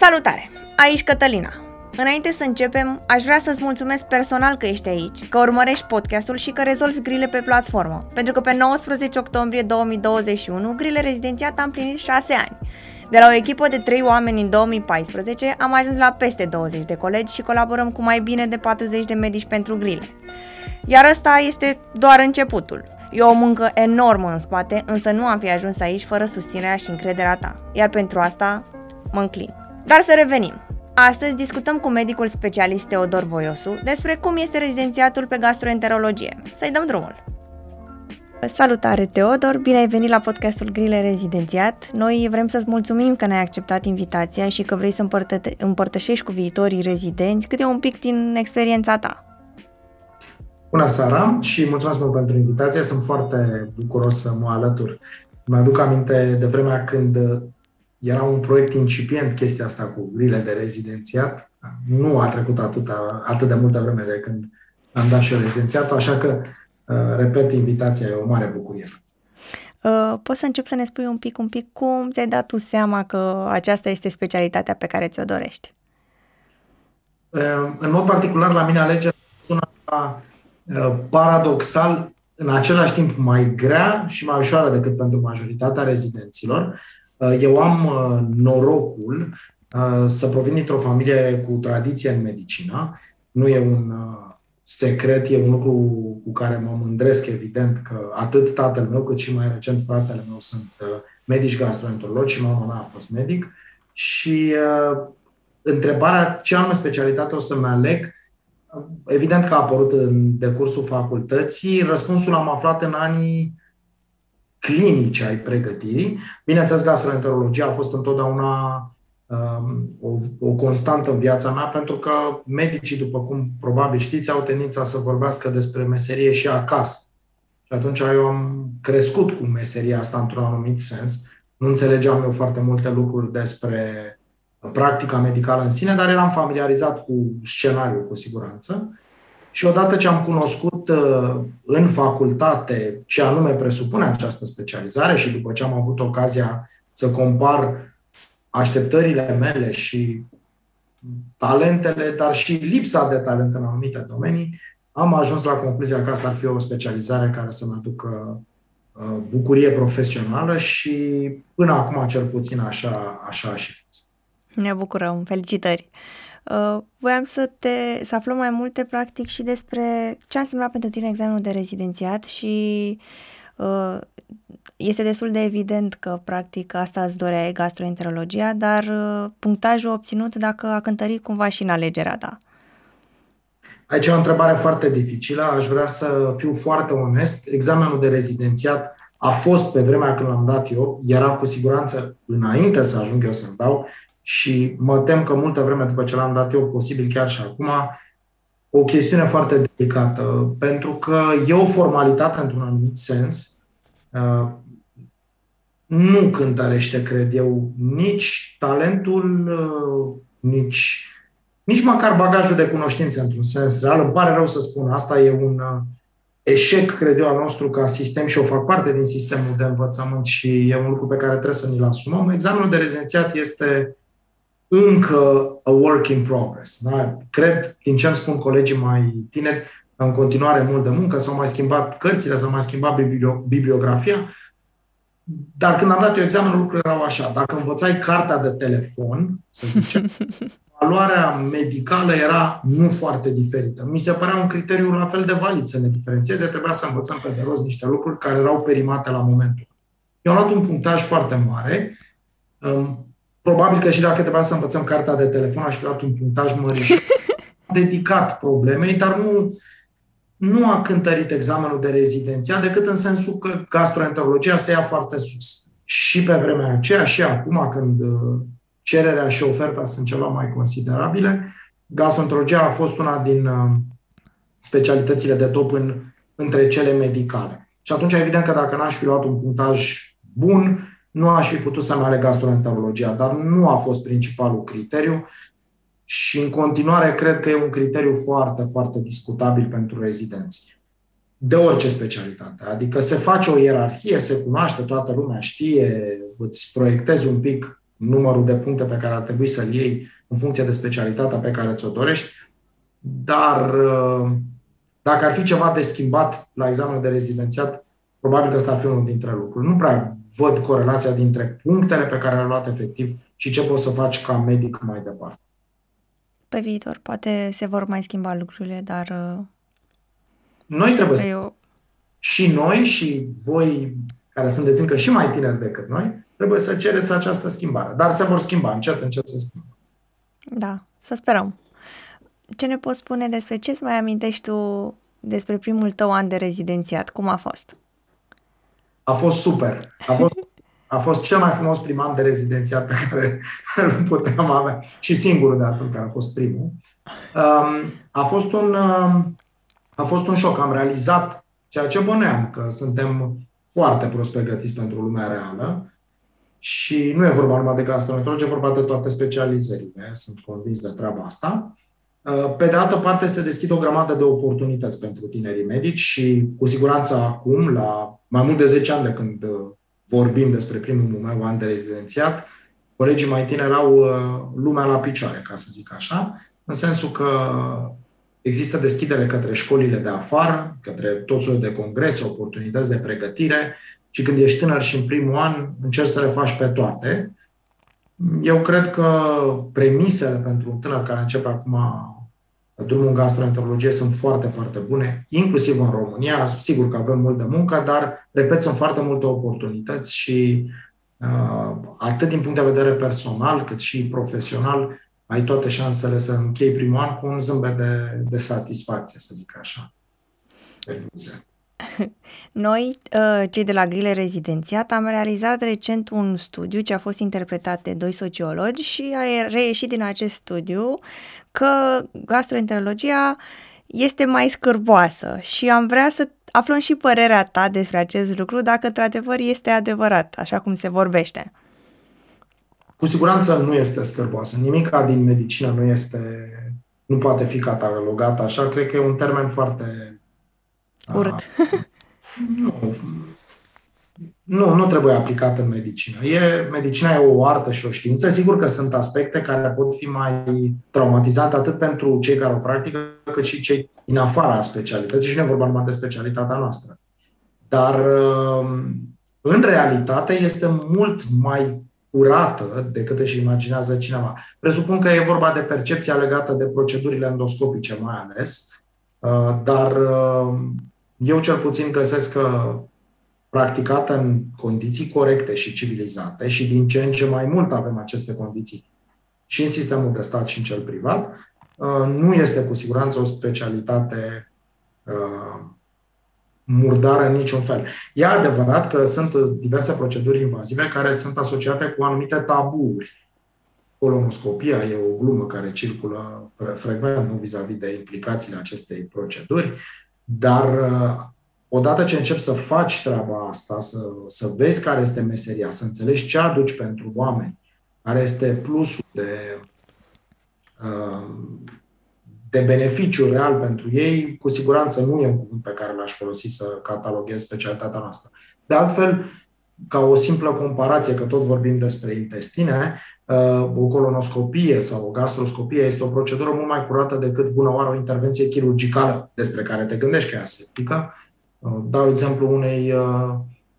Salutare! Aici Cătălina. Înainte să începem, aș vrea să-ți mulțumesc personal că ești aici, că urmărești podcastul și că rezolvi grile pe platformă, pentru că pe 19 octombrie 2021 Grile Rezidențiat a împlinit 6 ani. De la o echipă de 3 oameni în 2014 am ajuns la peste 20 de colegi și colaborăm cu mai bine de 40 de medici pentru grile. Iar ăsta este doar începutul. E o muncă enormă în spate, însă nu am fi ajuns aici fără susținerea și încrederea ta. Iar pentru asta mă înclin. Dar să revenim. Astăzi discutăm cu medicul specialist Teodor Voiosu despre cum este rezidențiatul pe gastroenterologie. Să-i dăm drumul! Salutare, Teodor! Bine ai venit la podcastul Grile Rezidențiat. Noi vrem să-ți mulțumim că ne-ai acceptat invitația și că vrei să împărtă- împărtășești cu viitorii rezidenți câte un pic din experiența ta. Bună seara și mulțumesc mult pentru invitație. Sunt foarte bucuros să mă alătur. Mă aduc aminte de vremea când era un proiect incipient chestia asta cu grile de rezidențiat. Nu a trecut atâta, atât de multă vreme de când am dat și eu rezidențiatul, așa că, uh, repet, invitația e o mare bucurie. Uh, poți să încep să ne spui un pic, un pic cum ți-ai dat tu seama că aceasta este specialitatea pe care ți-o dorești? Uh, în mod particular, la mine alegerea una paradoxal, în același timp mai grea și mai ușoară decât pentru majoritatea rezidenților, Uh, eu am uh, norocul uh, să provin dintr-o familie cu tradiție în medicină. Nu e un secret, e un lucru cu care mă mândresc, evident, că atât tatăl meu cât și mai recent fratele meu sunt medici gastroenterologi și mama mea a fost medic. Și întrebarea ce anume specialitate o să-mi aleg, evident că a apărut în decursul facultății. Răspunsul am aflat în anii clinice ai pregătirii. Bineînțeles, gastroenterologia a fost întotdeauna um, o, o constantă în viața mea, pentru că medicii, după cum probabil știți, au tendința să vorbească despre meserie și acasă. Și atunci eu am crescut cu meseria asta într-un anumit sens. Nu înțelegeam eu foarte multe lucruri despre practica medicală în sine, dar eram familiarizat cu scenariul, cu siguranță. Și odată ce am cunoscut uh, în facultate ce anume presupune această specializare și după ce am avut ocazia să compar așteptările mele și talentele, dar și lipsa de talent în anumite domenii, am ajuns la concluzia că asta ar fi o specializare care să-mi aducă uh, bucurie profesională și până acum, cel puțin, așa, așa a și fost. Ne bucurăm, felicitări! Uh, voiam să te să aflăm mai multe practic și despre ce a însemnat pentru tine examenul de rezidențiat și uh, este destul de evident că practic asta îți dorea gastroenterologia, dar uh, punctajul obținut dacă a cântărit cumva și în alegerea ta. Aici e o întrebare foarte dificilă, aș vrea să fiu foarte onest. Examenul de rezidențiat a fost pe vremea când l-am dat eu, era cu siguranță înainte să ajung eu să-l dau, și mă tem că multă vreme după ce l-am dat eu, posibil chiar și acum, o chestiune foarte delicată, pentru că e o formalitate într-un anumit sens, uh, nu cântărește, cred eu, nici talentul, uh, nici, nici măcar bagajul de cunoștință într-un sens real. Îmi pare rău să spun asta, e un uh, eșec, cred eu, al nostru ca sistem și o fac parte din sistemul de învățământ și e un lucru pe care trebuie să ni-l asumăm. Examenul de rezidențiat este încă a work in progress. Da? Cred, din ce îmi spun colegii mai tineri, în continuare mult de muncă, s-au mai schimbat cărțile, s-au mai schimbat bibliografia, dar când am dat eu examenul, lucrurile erau așa. Dacă învățai cartea de telefon, să zicem, valoarea medicală era nu foarte diferită. Mi se părea un criteriu la fel de valid să ne diferențieze. Trebuia să învățăm pe de rost niște lucruri care erau perimate la momentul. Eu am luat un punctaj foarte mare. Probabil că și dacă trebuia să învățăm cartea de telefon, aș fi dat un punctaj mărișor dedicat problemei, dar nu, nu a cântărit examenul de rezidenția decât în sensul că gastroenterologia se ia foarte sus. Și pe vremea aceea, și acum, când uh, cererea și oferta sunt ceva mai considerabile, gastroenterologia a fost una din uh, specialitățile de top în, între cele medicale. Și atunci, evident că dacă n-aș fi luat un punctaj bun, nu aș fi putut să-mi aleg gastroenterologia, dar nu a fost principalul criteriu și în continuare cred că e un criteriu foarte, foarte discutabil pentru rezidenți. De orice specialitate. Adică se face o ierarhie, se cunoaște, toată lumea știe, îți proiectezi un pic numărul de puncte pe care ar trebui să-l iei în funcție de specialitatea pe care ți-o dorești, dar uh, dacă ar fi ceva de schimbat la examenul de rezidențiat, probabil că ăsta ar fi unul dintre lucruri. Nu prea văd corelația dintre punctele pe care le-ai luat efectiv și ce poți să faci ca medic mai departe. Pe viitor, poate se vor mai schimba lucrurile, dar... Uh, noi trebuie să... Eu... Și noi și voi, care sunteți încă și mai tineri decât noi, trebuie să cereți această schimbare. Dar se vor schimba, încet, încet se schimbă. Da, să sperăm. Ce ne poți spune despre ce îți mai amintești tu despre primul tău an de rezidențiat? Cum a fost? A fost super. A fost, a fost cel mai frumos prim an de rezidențiat pe care îl puteam avea. Și singurul de atunci, care a fost primul. Um, a fost un, um, a fost un șoc. Am realizat ceea ce băneam, că suntem foarte prost pregătiți pentru lumea reală și nu e vorba numai de gastroenterologie, e vorba de toate specializările. Sunt convins de treaba asta. Uh, pe de altă parte, se deschid o grămadă de oportunități pentru tinerii medici și, cu siguranță, acum, la mai mult de 10 ani de când uh, vorbim despre primul meu an de rezidențiat, colegii mai tineri au uh, lumea la picioare, ca să zic așa, în sensul că există deschidere către școlile de afară, către tot soiul de congrese, oportunități de pregătire și când ești tânăr și în primul an încerci să le faci pe toate. Eu cred că premisele pentru un tânăr care începe acum drumul în gastroenterologie sunt foarte, foarte bune, inclusiv în România. Sigur că avem mult de muncă, dar, repet, sunt foarte multe oportunități și uh, atât din punct de vedere personal, cât și profesional, ai toate șansele să închei primul an cu un zâmbet de, de satisfacție, să zic așa. Pe buze. Noi, uh, cei de la Grile Rezidențiat, am realizat recent un studiu ce a fost interpretat de doi sociologi și a reieșit din acest studiu că gastroenterologia este mai scârboasă și am vrea să aflăm și părerea ta despre acest lucru, dacă într-adevăr este adevărat, așa cum se vorbește. Cu siguranță nu este scârboasă. Nimica din medicină nu este, nu poate fi catalogat așa. Cred că e un termen foarte Urât. nu, nu, nu trebuie aplicat în medicină. E, medicina e o artă și o știință. Sigur că sunt aspecte care pot fi mai traumatizante atât pentru cei care o practică, cât și cei din afara specialității și nu e vorba numai de specialitatea noastră. Dar um, în realitate este mult mai curată decât își imaginează cineva. Presupun că e vorba de percepția legată de procedurile endoscopice mai ales, uh, dar um, eu cel puțin găsesc că practicată în condiții corecte și civilizate și din ce în ce mai mult avem aceste condiții și în sistemul de stat și în cel privat, uh, nu este cu siguranță o specialitate uh, murdară în niciun fel. E adevărat că sunt diverse proceduri invazive care sunt asociate cu anumite taburi. Colonoscopia e o glumă care circulă frecvent nu vis-a-vis de implicațiile acestei proceduri. Dar uh, odată ce începi să faci treaba asta, să, să vezi care este meseria, să înțelegi ce aduci pentru oameni, care este plusul de, uh, de beneficiu real pentru ei, cu siguranță nu e un cuvânt pe care l-aș folosi să cataloghez specialitatea noastră. De altfel, ca o simplă comparație, că tot vorbim despre intestine, uh, o colonoscopie sau o gastroscopie este o procedură mult mai curată decât bună oară o intervenție chirurgicală despre care te gândești că e aseptică. Uh, dau exemplu unei, uh,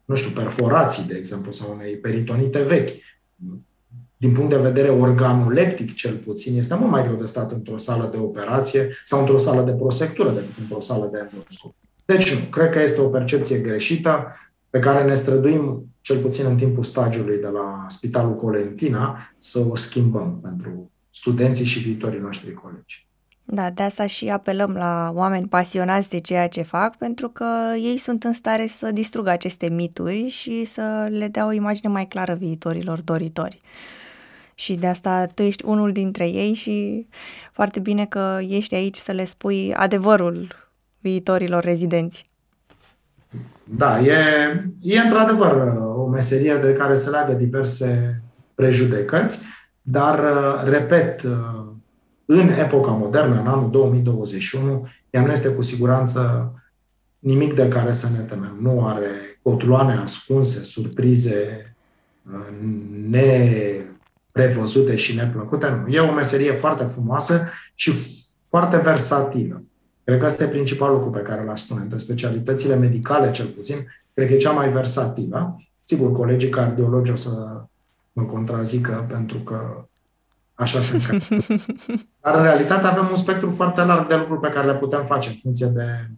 nu știu, perforații, de exemplu, sau unei peritonite vechi. Din punct de vedere organoleptic, cel puțin, este mult mai greu de stat într-o sală de operație sau într-o sală de prosectură decât într-o sală de endoscop. Deci nu, cred că este o percepție greșită pe care ne străduim, cel puțin în timpul stagiului de la Spitalul Colentina, să o schimbăm pentru studenții și viitorii noștri colegi. Da, de asta și apelăm la oameni pasionați de ceea ce fac, pentru că ei sunt în stare să distrugă aceste mituri și să le dea o imagine mai clară viitorilor doritori. Și de asta tu ești unul dintre ei și foarte bine că ești aici să le spui adevărul viitorilor rezidenți. Da, e, e într-adevăr o meserie de care se leagă diverse prejudecăți, dar, repet, în epoca modernă, în anul 2021, ea nu este cu siguranță nimic de care să ne temem. Nu are cotloane ascunse, surprize prevăzute și neplăcute. Nu. E o meserie foarte frumoasă și foarte versatilă. Cred că ăsta e principalul lucru pe care l aș spune. Între specialitățile medicale, cel puțin, cred că e cea mai versatilă. Sigur, colegii cardiologi o să mă contrazică pentru că așa sunt. Dar în realitate avem un spectru foarte larg de lucruri pe care le putem face în funcție de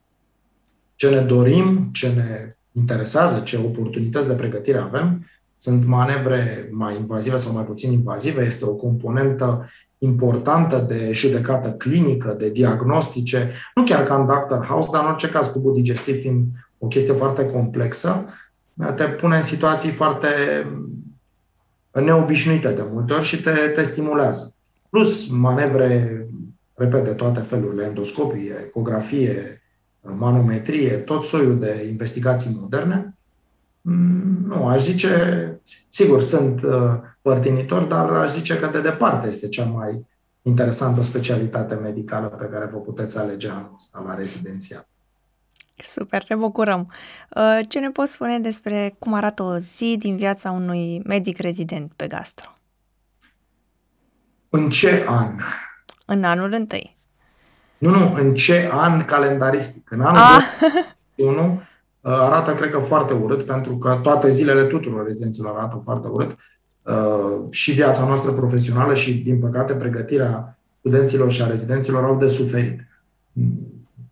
ce ne dorim, ce ne interesează, ce oportunități de pregătire avem. Sunt manevre mai invazive sau mai puțin invazive, este o componentă importantă de judecată clinică, de diagnostice, nu chiar ca în Doctor House, dar în orice caz, tubul digestiv fiind o chestie foarte complexă, te pune în situații foarte neobișnuite de multe ori și te, te stimulează. Plus manevre, repet, de toate felurile, endoscopie, ecografie, manometrie, tot soiul de investigații moderne. Mm, nu, aș zice, sigur, sunt uh, părtinitori, dar aș zice că de departe este cea mai interesantă specialitate medicală pe care vă puteți alege anul ăsta la rezidențiat. Super, ne bucurăm. Uh, ce ne poți spune despre cum arată o zi din viața unui medic rezident pe gastro? În ce an? În anul întâi. Nu, nu, în ce an calendaristic? În anul 2021 uh, arată, cred că, foarte urât, pentru că toate zilele tuturor rezidenților arată foarte urât. Uh, și viața noastră profesională și, din păcate, pregătirea studenților și a rezidenților au de suferit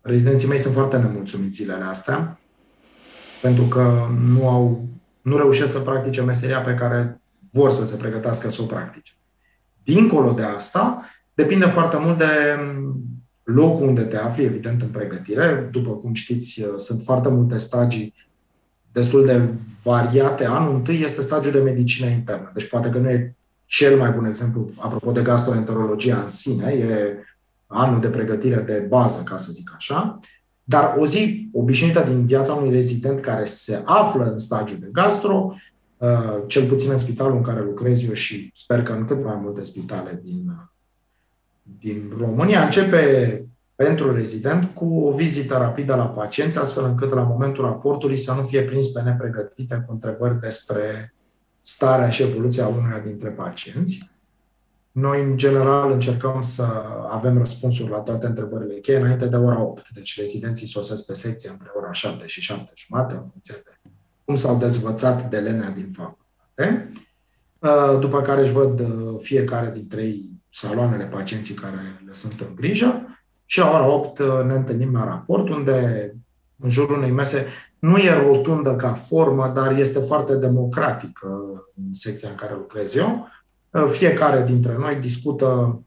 rezidenții mei sunt foarte nemulțumiți zilele astea, pentru că nu, au, nu reușesc să practice meseria pe care vor să se pregătească să o practice. Dincolo de asta, depinde foarte mult de locul unde te afli, evident, în pregătire. După cum știți, sunt foarte multe stagii destul de variate. Anul întâi este stagiul de medicină internă. Deci poate că nu e cel mai bun exemplu, apropo de gastroenterologia în sine, e anul de pregătire de bază, ca să zic așa, dar o zi obișnuită din viața unui rezident care se află în stagiul de gastro, uh, cel puțin în spitalul în care lucrez eu și sper că în cât mai multe spitale din, din România, începe pentru rezident cu o vizită rapidă la pacienți, astfel încât la momentul raportului să nu fie prins pe nepregătite cu întrebări despre starea și evoluția unuia dintre pacienți. Noi, în general, încercăm să avem răspunsuri la toate întrebările cheie înainte de ora 8. Deci rezidenții sosesc pe secție între ora 7 și 7 jumate, în funcție de cum s-au dezvățat de lenea din facultate. Uh, după care își văd uh, fiecare dintre ei saloanele pacienții care le sunt în grijă și la ora 8 uh, ne întâlnim la raport, unde în jurul unei mese nu e rotundă ca formă, dar este foarte democratică în secția în care lucrez eu Uh, fiecare dintre noi discută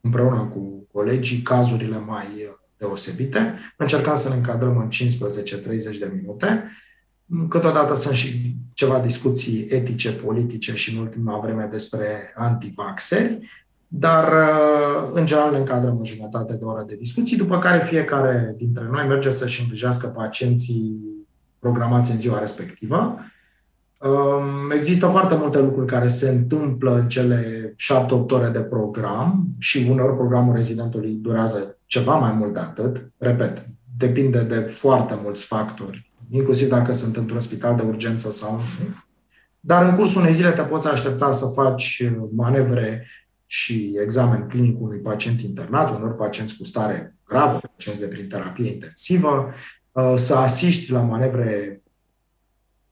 împreună cu colegii cazurile mai uh, deosebite. Încercăm să ne încadrăm în 15-30 de minute. Câteodată sunt și ceva discuții etice, politice și în ultima vreme despre antivaxeri, dar uh, în general ne încadrăm în jumătate de oră de discuții, după care fiecare dintre noi merge să-și îngrijească pacienții programați în ziua respectivă Există foarte multe lucruri care se întâmplă în cele 7-8 ore de program și uneori programul rezidentului durează ceva mai mult de atât. Repet, depinde de foarte mulți factori, inclusiv dacă sunt într-un spital de urgență sau nu. Dar în cursul unei zile te poți aștepta să faci manevre și examen clinic unui pacient internat, unor pacienți cu stare gravă, pacienți de prin terapie intensivă, să asiști la manevre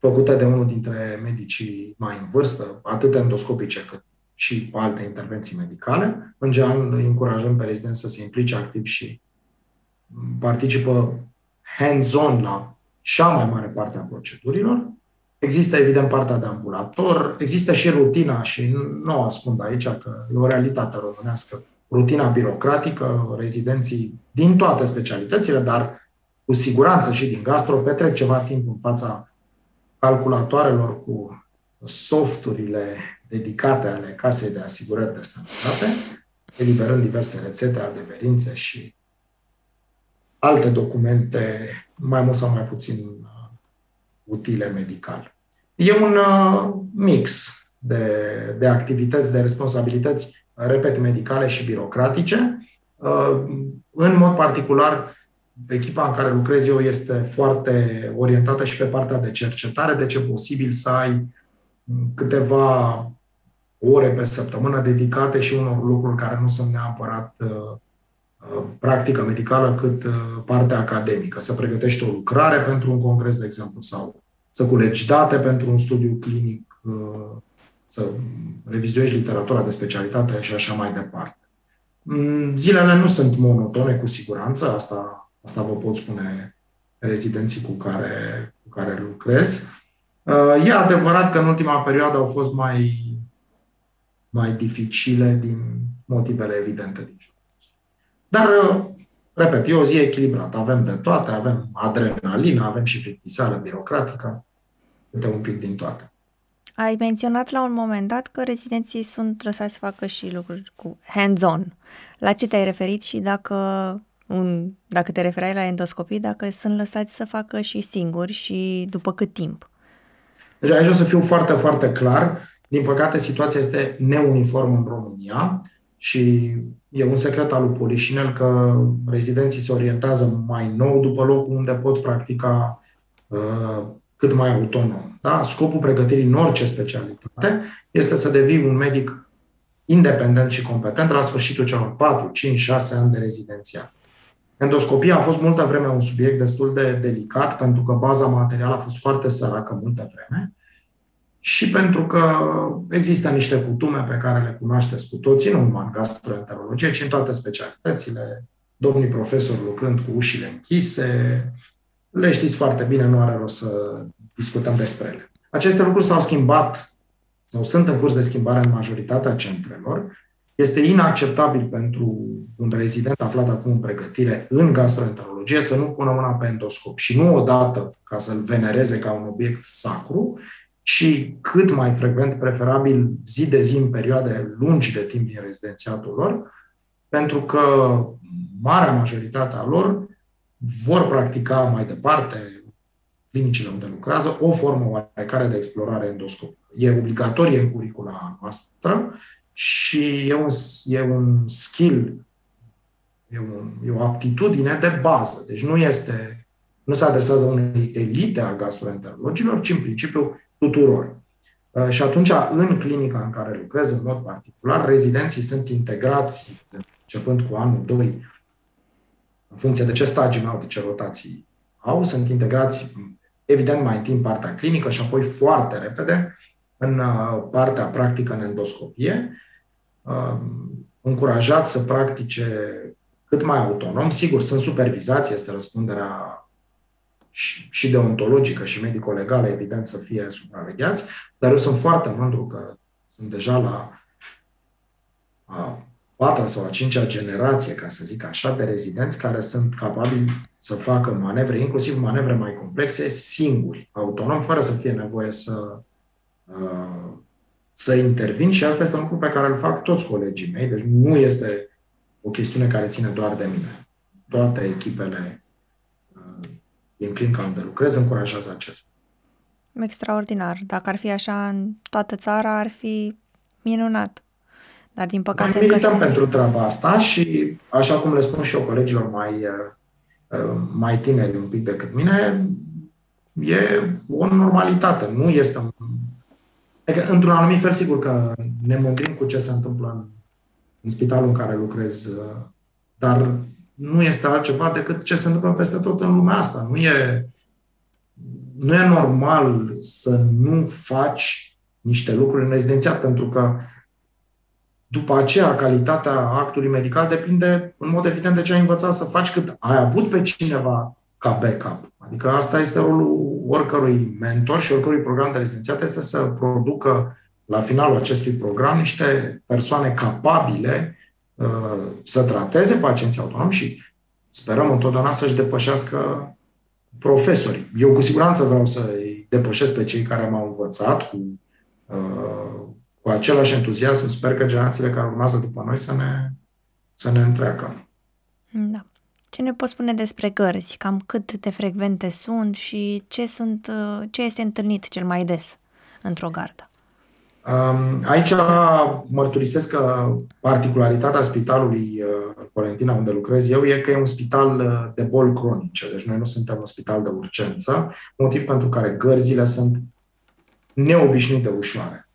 făcută de unul dintre medicii mai în vârstă, atât endoscopice cât și alte intervenții medicale. În general, îi încurajăm pe rezidenți să se implice activ și participă hands-on la cea mai mare parte a procedurilor. Există, evident, partea de ambulator, există și rutina, și nu o ascund aici, că e o realitate românească, rutina birocratică, rezidenții din toate specialitățile, dar cu siguranță și din gastro, petrec ceva timp în fața calculatoarelor cu softurile dedicate ale casei de asigurări de sănătate, eliberând diverse rețete, adeverințe și alte documente mai mult sau mai puțin uh, utile medical. E un uh, mix de, de activități, de responsabilități, repet, medicale și birocratice. Uh, în mod particular, echipa în care lucrez eu este foarte orientată și pe partea de cercetare, deci e posibil să ai câteva ore pe săptămână dedicate și unor lucruri care nu sunt neapărat practică medicală cât partea academică. Să pregătești o lucrare pentru un congres, de exemplu, sau să culegi date pentru un studiu clinic, să revizuiești literatura de specialitate și așa mai departe. Mm, zilele nu sunt monotone, cu siguranță, asta, asta vă pot spune rezidenții cu care, cu care lucrez. Uh, e adevărat că în ultima perioadă au fost mai, mai dificile din motivele evidente din jur. Dar, uh, repet, e o zi echilibrată. Avem de toate, avem adrenalină, avem și plictiseală birocratică, câte un pic din toate. Ai menționat la un moment dat că rezidenții sunt lăsați să facă și lucruri cu hands-on. La ce te-ai referit și dacă, un, dacă te referai la endoscopii, dacă sunt lăsați să facă și singuri și după cât timp? Deci aici o să fiu foarte, foarte clar. Din păcate, situația este neuniformă în România și e un secret al lui Polișinel că rezidenții se orientează mai nou după locul unde pot practica uh, cât mai autonom. Da? Scopul pregătirii în orice specialitate este să devii un medic independent și competent la sfârșitul celor 4, 5, 6 ani de rezidențiat. Endoscopia a fost multă vreme un subiect destul de delicat, pentru că baza materială a fost foarte săracă multă vreme și pentru că există niște cutume pe care le cunoașteți cu toții, nu numai în gastroenterologie, ci în toate specialitățile, domnii profesori lucrând cu ușile închise, le știți foarte bine, nu are rost să discutăm despre ele. Aceste lucruri s-au schimbat sau sunt în curs de schimbare în majoritatea centrelor. Este inacceptabil pentru un rezident aflat acum în pregătire în gastroenterologie să nu pună mâna pe endoscop și nu odată ca să-l venereze ca un obiect sacru, ci cât mai frecvent, preferabil zi de zi în perioade lungi de timp din rezidențiatul lor, pentru că marea majoritate a lor vor practica mai departe clinicile unde lucrează o formă oarecare de explorare endoscopică. E obligatorie în curicula noastră și e un, e un skill, e, un, e o aptitudine de bază. Deci nu este, nu se adresează unei elite a gastroenterologilor, ci în principiu tuturor. Uh, și atunci, în clinica în care lucrez, în mod particular, rezidenții sunt integrați, începând cu anul 2, în funcție de ce stagii au, de ce rotații au, sunt integrați, evident, mai în timp partea clinică și apoi foarte repede în uh, partea practică în endoscopie, uh, încurajat să practice cât mai autonom. Sigur, sunt supervizați, este răspunderea și deontologică și medico-legală, evident, să fie supravegheați, dar eu sunt foarte mândru că sunt deja la a patra sau a cincea generație, ca să zic așa, de rezidenți care sunt capabili să facă manevre, inclusiv manevre mai complexe, singuri, autonom, fără să fie nevoie să, uh, să intervin și asta este un lucru pe care îl fac toți colegii mei, deci nu este o chestiune care ține doar de mine. Toate echipele uh, din clinica unde lucrez încurajează acest Extraordinar. Dacă ar fi așa în toată țara, ar fi minunat. Dar din păcate... Noi milităm că... pentru treaba asta și, așa cum le spun și eu colegilor mai, uh, uh, mai tineri un pic decât mine, e o normalitate. Nu este un... Adică, într-un anumit fel, sigur că ne mândrim cu ce se întâmplă în, în spitalul în care lucrez, uh, dar nu este altceva decât ce se întâmplă peste tot în lumea asta. Nu e, nu e normal să nu faci niște lucruri în rezidențiat, pentru că după aceea, calitatea actului medical depinde, în mod evident, de ce ai învățat să faci cât ai avut pe cineva ca backup. Adică asta este rolul oricărui mentor și oricărui program de rezidențiat, este să producă la finalul acestui program niște persoane capabile uh, să trateze pacienții autonomi și sperăm întotdeauna să-și depășească profesorii. Eu cu siguranță vreau să-i depășesc pe cei care m-au învățat cu uh, cu același entuziasm sper că generațiile care urmează după noi să ne, să ne întreacă. Da. Ce ne poți spune despre gărzi? Cam cât de frecvente sunt și ce, sunt, ce este întâlnit cel mai des într-o gardă? Aici mărturisesc că particularitatea spitalului Valentina, unde lucrez eu, e că e un spital de boli cronice. Deci noi nu suntem un spital de urgență, motiv pentru care gărzile sunt neobișnuite ușoare.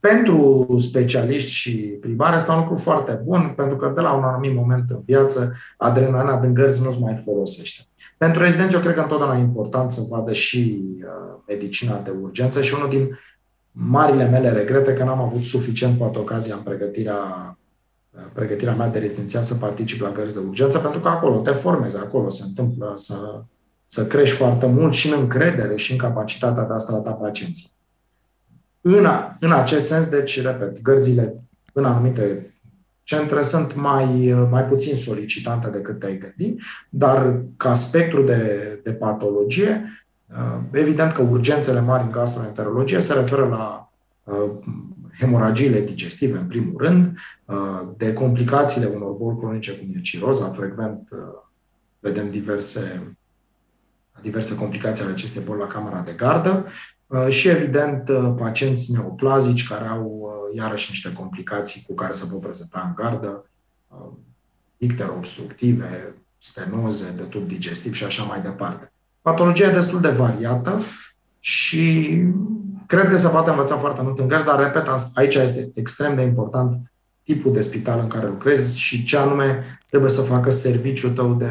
Pentru specialiști și primari este un lucru foarte bun, pentru că de la un anumit moment în viață, adrenalina din gărzi nu-ți mai folosește. Pentru rezidenți, eu cred că întotdeauna e important să vadă și uh, medicina de urgență și unul din marile mele regrete că n-am avut suficient poate ocazia în pregătirea, uh, pregătirea mea de rezidențiat să particip la gărzi de urgență, pentru că acolo te formezi, acolo se întâmplă să, să crești foarte mult și în încredere și în capacitatea de a trata pacienții. În, a, în acest sens, deci, repet, gărzile în anumite centre sunt mai, mai puțin solicitante decât te-ai gândi, dar ca spectru de, de patologie, uh, evident că urgențele mari în gastroenterologie se referă la uh, hemoragiile digestive, în primul rând, uh, de complicațiile unor boli cronice, cum e ciroza, frecvent vedem diverse, diverse complicații ale acestei boli la camera de gardă Uh, și, evident, uh, pacienți neoplazici care au, uh, iarăși, niște complicații cu care se pot prezenta în gardă, ictere obstructive, stenoze de tub digestiv și așa mai departe. Patologia e destul de variată și cred că se poate învăța foarte mult în gărzi, dar, repet, aici este extrem de important tipul de spital în care lucrezi și ce anume trebuie să facă serviciul tău de,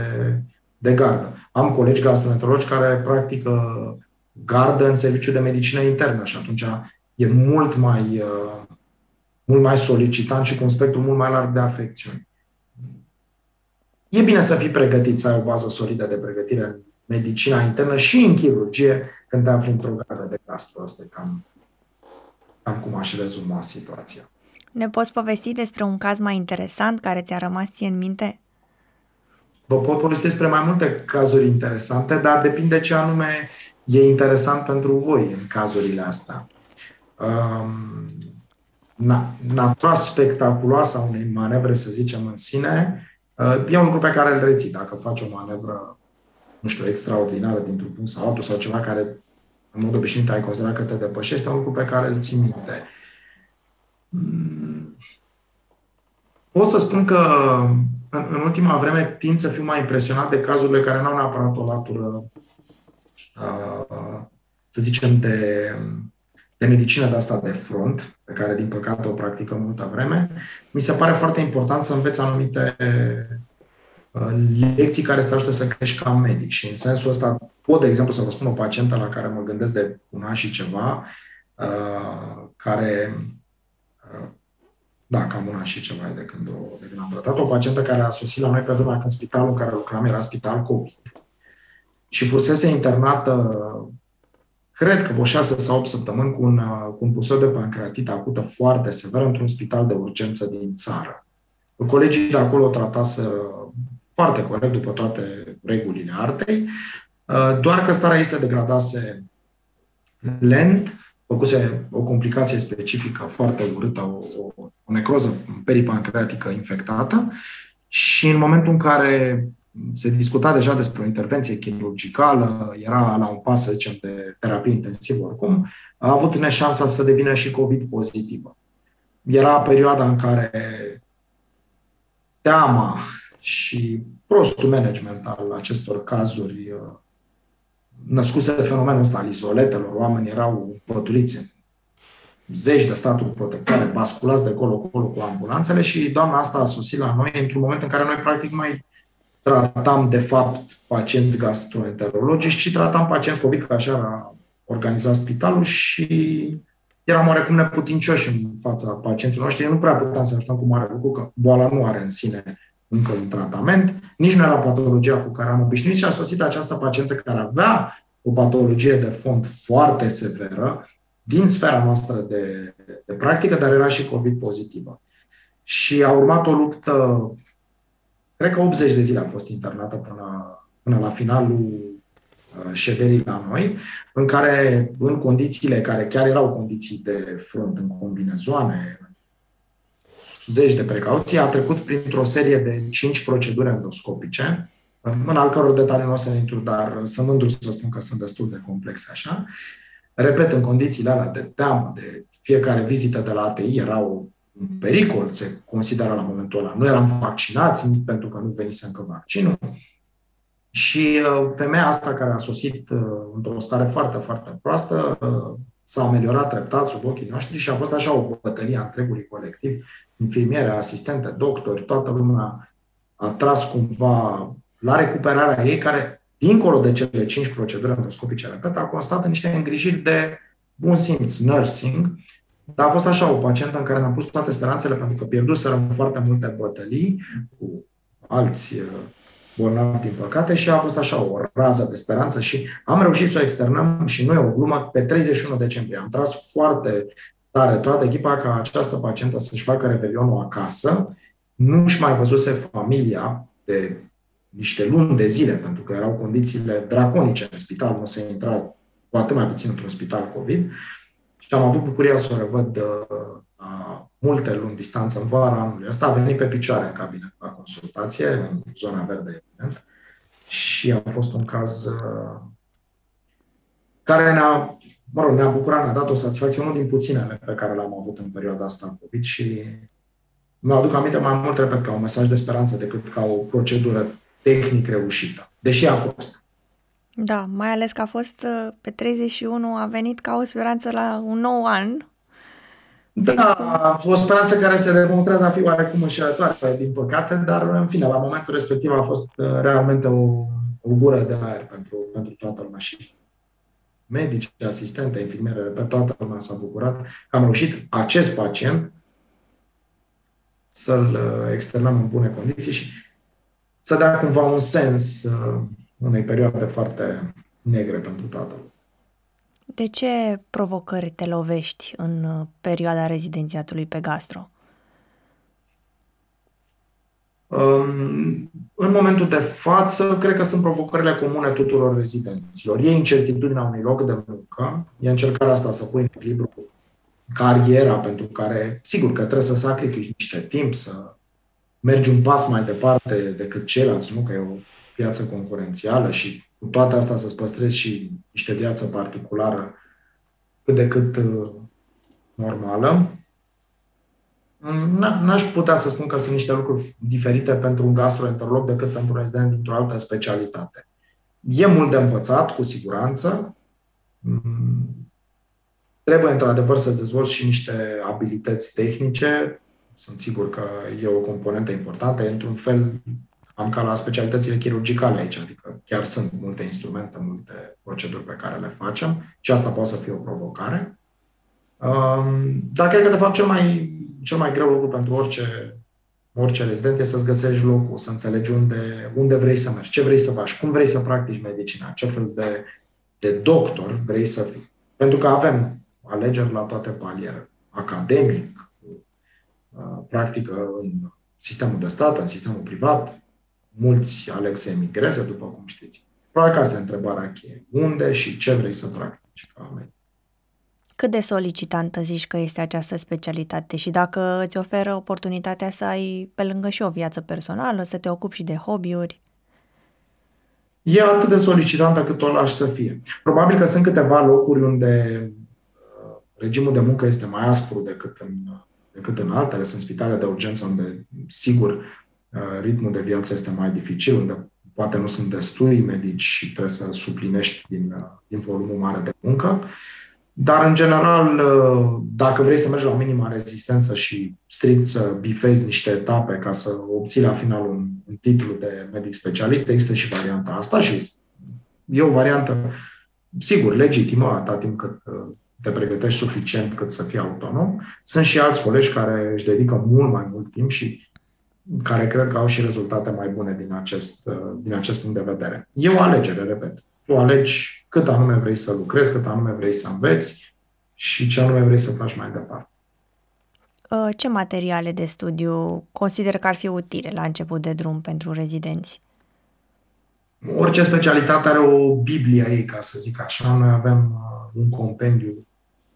de gardă. Am colegi gastroenterologi care practică gardă în serviciu de medicină internă și atunci e mult mai, uh, mult mai solicitant și cu un spectru mult mai larg de afecțiuni. E bine să fii pregătit, să ai o bază solidă de pregătire în medicina internă și în chirurgie când te afli într-o gardă de gastro. Asta e cam, cam cum aș rezuma situația. Ne poți povesti despre un caz mai interesant care ți-a rămas ție în minte? Vă pot povesti despre mai multe cazuri interesante, dar depinde ce anume e interesant pentru voi în cazurile astea. Um, natura spectaculoasă a unei manevre, să zicem, în sine, uh, e un lucru pe care îl reții. Dacă faci o manevră, nu știu, extraordinară dintr-un punct sau altul, sau ceva care, în mod obișnuit, ai considerat că te depășește, e un lucru pe care îl ții minte. Mm. Pot să spun că în, în ultima vreme tind să fiu mai impresionat de cazurile care nu au neapărat o latură să zicem, de, de medicină de asta de front, pe care, din păcate, o practică multă vreme, mi se pare foarte important să înveți anumite lecții care să te ajute să crești ca medic. Și în sensul ăsta pot, de exemplu, să vă spun o pacientă la care mă gândesc de un an și ceva, care da, cam un an și ceva de când, o, de când am tratat o pacientă care a sosit la noi pe vremea când spitalul în care lucram era spital COVID și fusese internată, cred că vreo 6 sau 8 săptămâni cu un, cu un puseu de pancreatită acută foarte sever într-un spital de urgență din țară. Colegii de acolo tratase foarte corect după toate regulile artei, doar că starea ei se degradase lent, făcuse o complicație specifică foarte urâtă, o, o, o necroză peripancreatică infectată și în momentul în care se discuta deja despre o intervenție chirurgicală, era la un pas, să zicem, de terapie intensivă oricum, a avut neșansa să devină și COVID pozitivă. Era perioada în care teama și prostul management al acestor cazuri uh, născuse fenomenul ăsta al izoletelor, oamenii erau păturiți zeci de staturi protectoare, basculați de acolo-acolo cu ambulanțele și doamna asta a sosit la noi într-un moment în care noi practic mai tratam, de fapt, pacienți gastroenterologici, ci tratam pacienți COVID, că așa era organizat spitalul și eram oarecum neputincioși în fața pacienților noștri. Nu prea puteam să ajutăm cu mare lucru, că boala nu are în sine încă un tratament, nici nu era patologia cu care am obișnuit și a sosit această pacientă care avea o patologie de fond foarte severă din sfera noastră de, de practică, dar era și COVID pozitivă. Și a urmat o luptă Cred că 80 de zile am fost internată până, până la finalul uh, șederii la noi, în care, în condițiile care chiar erau condiții de front, în combinezoane, zeci de precauții, a trecut printr-o serie de cinci proceduri endoscopice, în al căror detalii nu o să intru, dar sunt mândru să spun că sunt destul de complexe așa. Repet, în condițiile alea de teamă, de fiecare vizită de la ATI era o un pericol, se consideră la momentul ăla. Nu eram vaccinați pentru că nu venise încă vaccinul. Și uh, femeia asta care a sosit uh, într-o stare foarte, foarte proastă, uh, s-a ameliorat treptat sub ochii noștri și a fost așa o bătălie a întregului colectiv, infirmiere, asistente, doctori, toată lumea a tras cumva la recuperarea ei, care, dincolo de cele cinci proceduri endoscopice, repet, a constat în niște îngrijiri de bun simț, nursing, dar a fost așa o pacientă în care ne-am pus toate speranțele pentru că pierduserăm foarte multe bătălii cu alți uh, bolnavi, din păcate, și a fost așa o rază de speranță și am reușit să o externăm și nu e o glumă pe 31 decembrie. Am tras foarte tare toată echipa ca această pacientă să-și facă revelionul acasă, nu-și mai văzuse familia de niște luni de zile, pentru că erau condițiile draconice în spital, nu se intra cu atât mai puțin într-un spital COVID. Și am avut bucuria să o revăd uh, la multe luni distanță în vara anului ăsta. A venit pe picioare în cabinet la consultație, în zona verde, evident. Și a fost un caz uh, care ne-a, mă rog, ne-a bucurat, ne-a dat o satisfacție, unul din puținele pe care le-am avut în perioada asta COVID și mi-aduc aminte mai mult, repet, ca un mesaj de speranță decât ca o procedură tehnic reușită, deși a fost. Da, mai ales că a fost uh, pe 31, a venit ca o speranță la un nou an. Da, a fost o speranță care se demonstrează a fi oarecum înșelătoare, din păcate, dar în fine, la momentul respectiv a fost uh, realmente o, o gură de aer pentru, pentru toată lumea și medici, asistente, infirmiere, pe toată lumea s-a bucurat că am reușit acest pacient să-l uh, externăm în bune condiții și să dea cumva un sens uh, unei perioade foarte negre pentru tatăl. De ce provocări te lovești în uh, perioada rezidențiatului pe gastro? Um, în momentul de față, cred că sunt provocările comune tuturor rezidenților. E incertitudinea unui loc de muncă, e încercarea asta să pui în echilibru cariera pentru care, sigur că trebuie să sacrifici niște timp, să mergi un pas mai departe decât ceilalți, nu? Că e o piață concurențială și cu toate astea să-ți păstrezi și niște viață particulară cât de cât uh, normală. N-aș putea să spun că sunt niște lucruri diferite pentru un gastroenterolog decât pentru un rezident dintr-o altă specialitate. E mult de învățat, cu siguranță. Mm, trebuie, într-adevăr, să dezvolți și niște abilități tehnice sunt sigur că e o componentă importantă. Într-un fel, am ca la specialitățile chirurgicale aici, adică chiar sunt multe instrumente, multe proceduri pe care le facem și asta poate să fie o provocare. Um, dar cred că, de fapt, cel mai, cel mai greu lucru pentru orice, orice rezident e să-ți găsești locul, să înțelegi unde, unde vrei să mergi, ce vrei să faci, cum vrei să practici medicina, ce fel de, de doctor vrei să fii. Pentru că avem alegeri la toate palierele. Academic, Uh, practică în sistemul de stat, în sistemul privat. Mulți aleg să emigreze, după cum știți. Probabil că asta e întrebarea cheie. Unde și ce vrei să practici ca medic? Cât de solicitantă zici că este această specialitate și dacă îți oferă oportunitatea să ai pe lângă și o viață personală, să te ocupi și de hobby-uri? E atât de solicitantă cât o lași să fie. Probabil că sunt câteva locuri unde uh, regimul de muncă este mai aspru decât în decât în altele. Sunt spitale de urgență unde, sigur, uh, ritmul de viață este mai dificil, unde poate nu sunt destui medici și trebuie să suplinești din, uh, din volumul mare de muncă. Dar, în general, uh, dacă vrei să mergi la minima rezistență și strict să bifezi niște etape ca să obții la final un, un titlu de medic specialist, există și varianta asta și e o variantă, sigur, legitimă, atât timp cât te pregătești suficient cât să fii autonom. Sunt și alți colegi care își dedică mult mai mult timp și care cred că au și rezultate mai bune din acest, din acest punct de vedere. E o alegere, repet. Tu alegi cât anume vrei să lucrezi, cât anume vrei să înveți și ce anume vrei să faci mai departe. Uh, ce materiale de studiu consider că ar fi utile la început de drum pentru rezidenți? Orice specialitate are o Biblie ei, ca să zic așa. Noi avem uh, un compendiu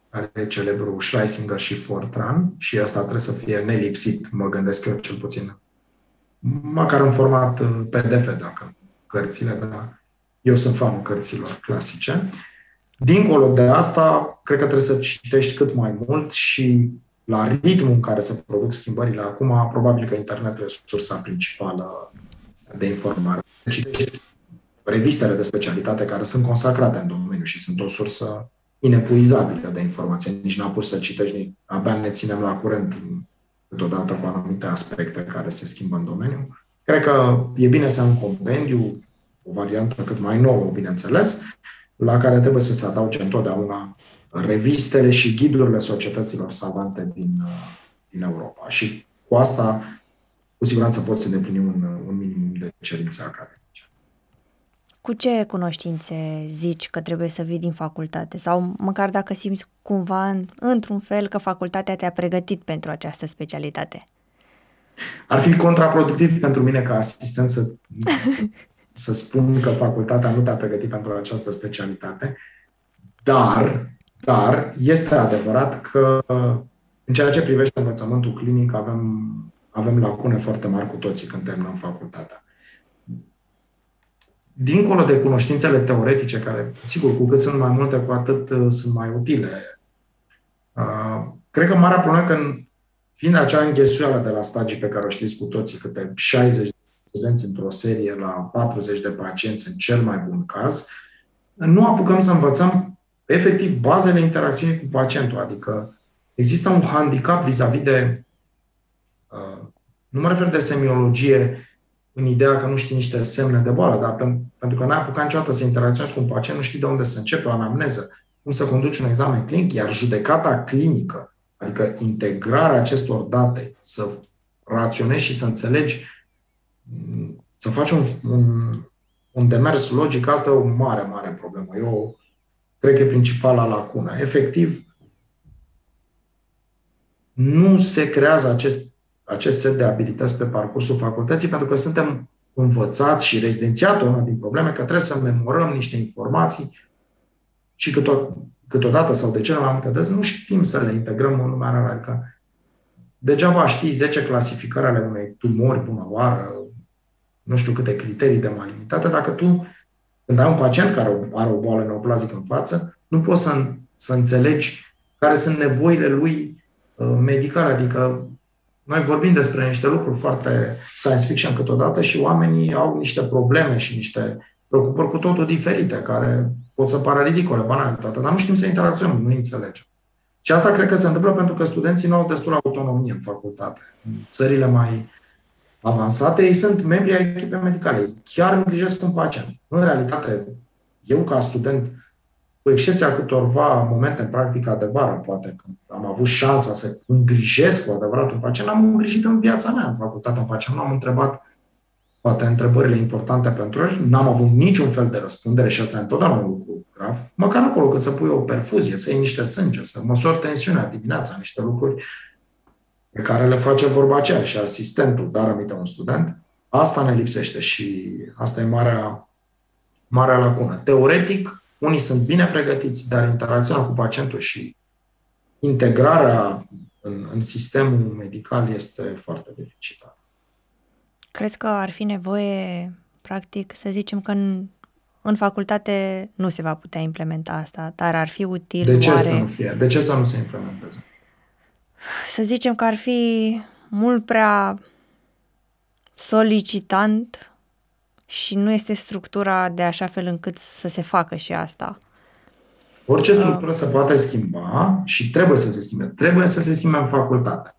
care e celebrul Schlesinger și Fortran și asta trebuie să fie nelipsit, mă gândesc eu cel puțin. Măcar în format uh, PDF, dacă cărțile, dar eu sunt fanul cărților clasice. Dincolo de asta, cred că trebuie să citești cât mai mult și la ritmul în care se produc schimbările acum, probabil că internetul e sursa principală de informare. Citești revistele de specialitate care sunt consacrate în domeniu și sunt o sursă inepuizabilă de informație. Nici n-a pus să citești, nici, abia ne ținem la curent câteodată cu anumite aspecte care se schimbă în domeniu. Cred că e bine să am un compendiu, o variantă cât mai nouă, bineînțeles, la care trebuie să se adauge întotdeauna revistele și ghidurile societăților savante din, din Europa. Și cu asta, cu siguranță, poți îndeplini un, un minimum de cerințe academice. Cu ce cunoștințe zici că trebuie să vii din facultate? Sau măcar dacă simți cumva, într-un fel, că facultatea te-a pregătit pentru această specialitate? Ar fi contraproductiv pentru mine ca asistent să, să spun că facultatea nu te-a pregătit pentru această specialitate, dar, dar este adevărat că în ceea ce privește învățământul clinic avem, avem lacune foarte mari cu toții când terminăm facultatea dincolo de cunoștințele teoretice, care, sigur, cu cât sunt mai multe, cu atât uh, sunt mai utile, uh, cred că marea problemă că, fiind acea înghesuială de la stagii pe care o știți cu toții, câte 60 de studenți într-o serie la 40 de pacienți în cel mai bun caz, nu apucăm să învățăm efectiv bazele interacțiunii cu pacientul, adică există un handicap vis-a-vis de, uh, nu mă refer de semiologie, în ideea că nu știi niște semne de boală, dar pentru că n-ai apucat niciodată să interacționezi cu un pacient, nu știi de unde să începe o anamneză, cum să conduci un examen clinic, iar judecata clinică, adică integrarea acestor date, să raționezi și să înțelegi, să faci un, un, un demers logic, asta e o mare, mare problemă. Eu cred că e principala lacună. Efectiv, nu se creează acest acest set de abilități pe parcursul facultății, pentru că suntem învățați și rezidențiat una din probleme că trebuie să memorăm niște informații și câteodată, câteodată sau de cele mai multe dăți nu știm să le integrăm în lumea reală. Adică degeaba știi 10 clasificări ale unei tumori bună oară, nu știu câte criterii de malinitate, dacă tu, când ai un pacient care are o boală neoplazică în față, nu poți să, să înțelegi care sunt nevoile lui uh, medicale, adică noi vorbim despre niște lucruri foarte science fiction câteodată și oamenii au niște probleme și niște preocupări cu totul diferite, care pot să pară ridicole, banale toate, dar nu știm să interacționăm, nu înțelegem. Și asta cred că se întâmplă pentru că studenții nu au destul autonomie în facultate. În țările mai avansate, ei sunt membri ai echipei medicale. Ei chiar îngrijesc un pacient. În realitate, eu ca student cu excepția câtorva momente în practica de vară, poate când am avut șansa să îngrijesc cu adevărat un pacient, am îngrijit în viața mea în facultatea în pacient, nu am întrebat poate întrebările importante pentru el, n-am avut niciun fel de răspundere și asta e întotdeauna un lucru grav, măcar acolo cât să pui o perfuzie, să iei niște sânge, să măsori tensiunea dimineața, niște lucruri pe care le face vorba aceea și asistentul, dar aminte un student, asta ne lipsește și asta e marea, marea lacună. Teoretic, unii sunt bine pregătiți, dar interacțiunea cu pacientul și integrarea în, în sistemul medical este foarte dificilă. Crezi că ar fi nevoie, practic, să zicem că în, în facultate nu se va putea implementa asta, dar ar fi util De ce oare... să nu fie? De ce să nu se implementeze? Să zicem că ar fi mult prea solicitant și nu este structura de așa fel încât să se facă și asta. Orice structură uh. se poate schimba și trebuie să se schimbe. Trebuie să se schimbe în facultate.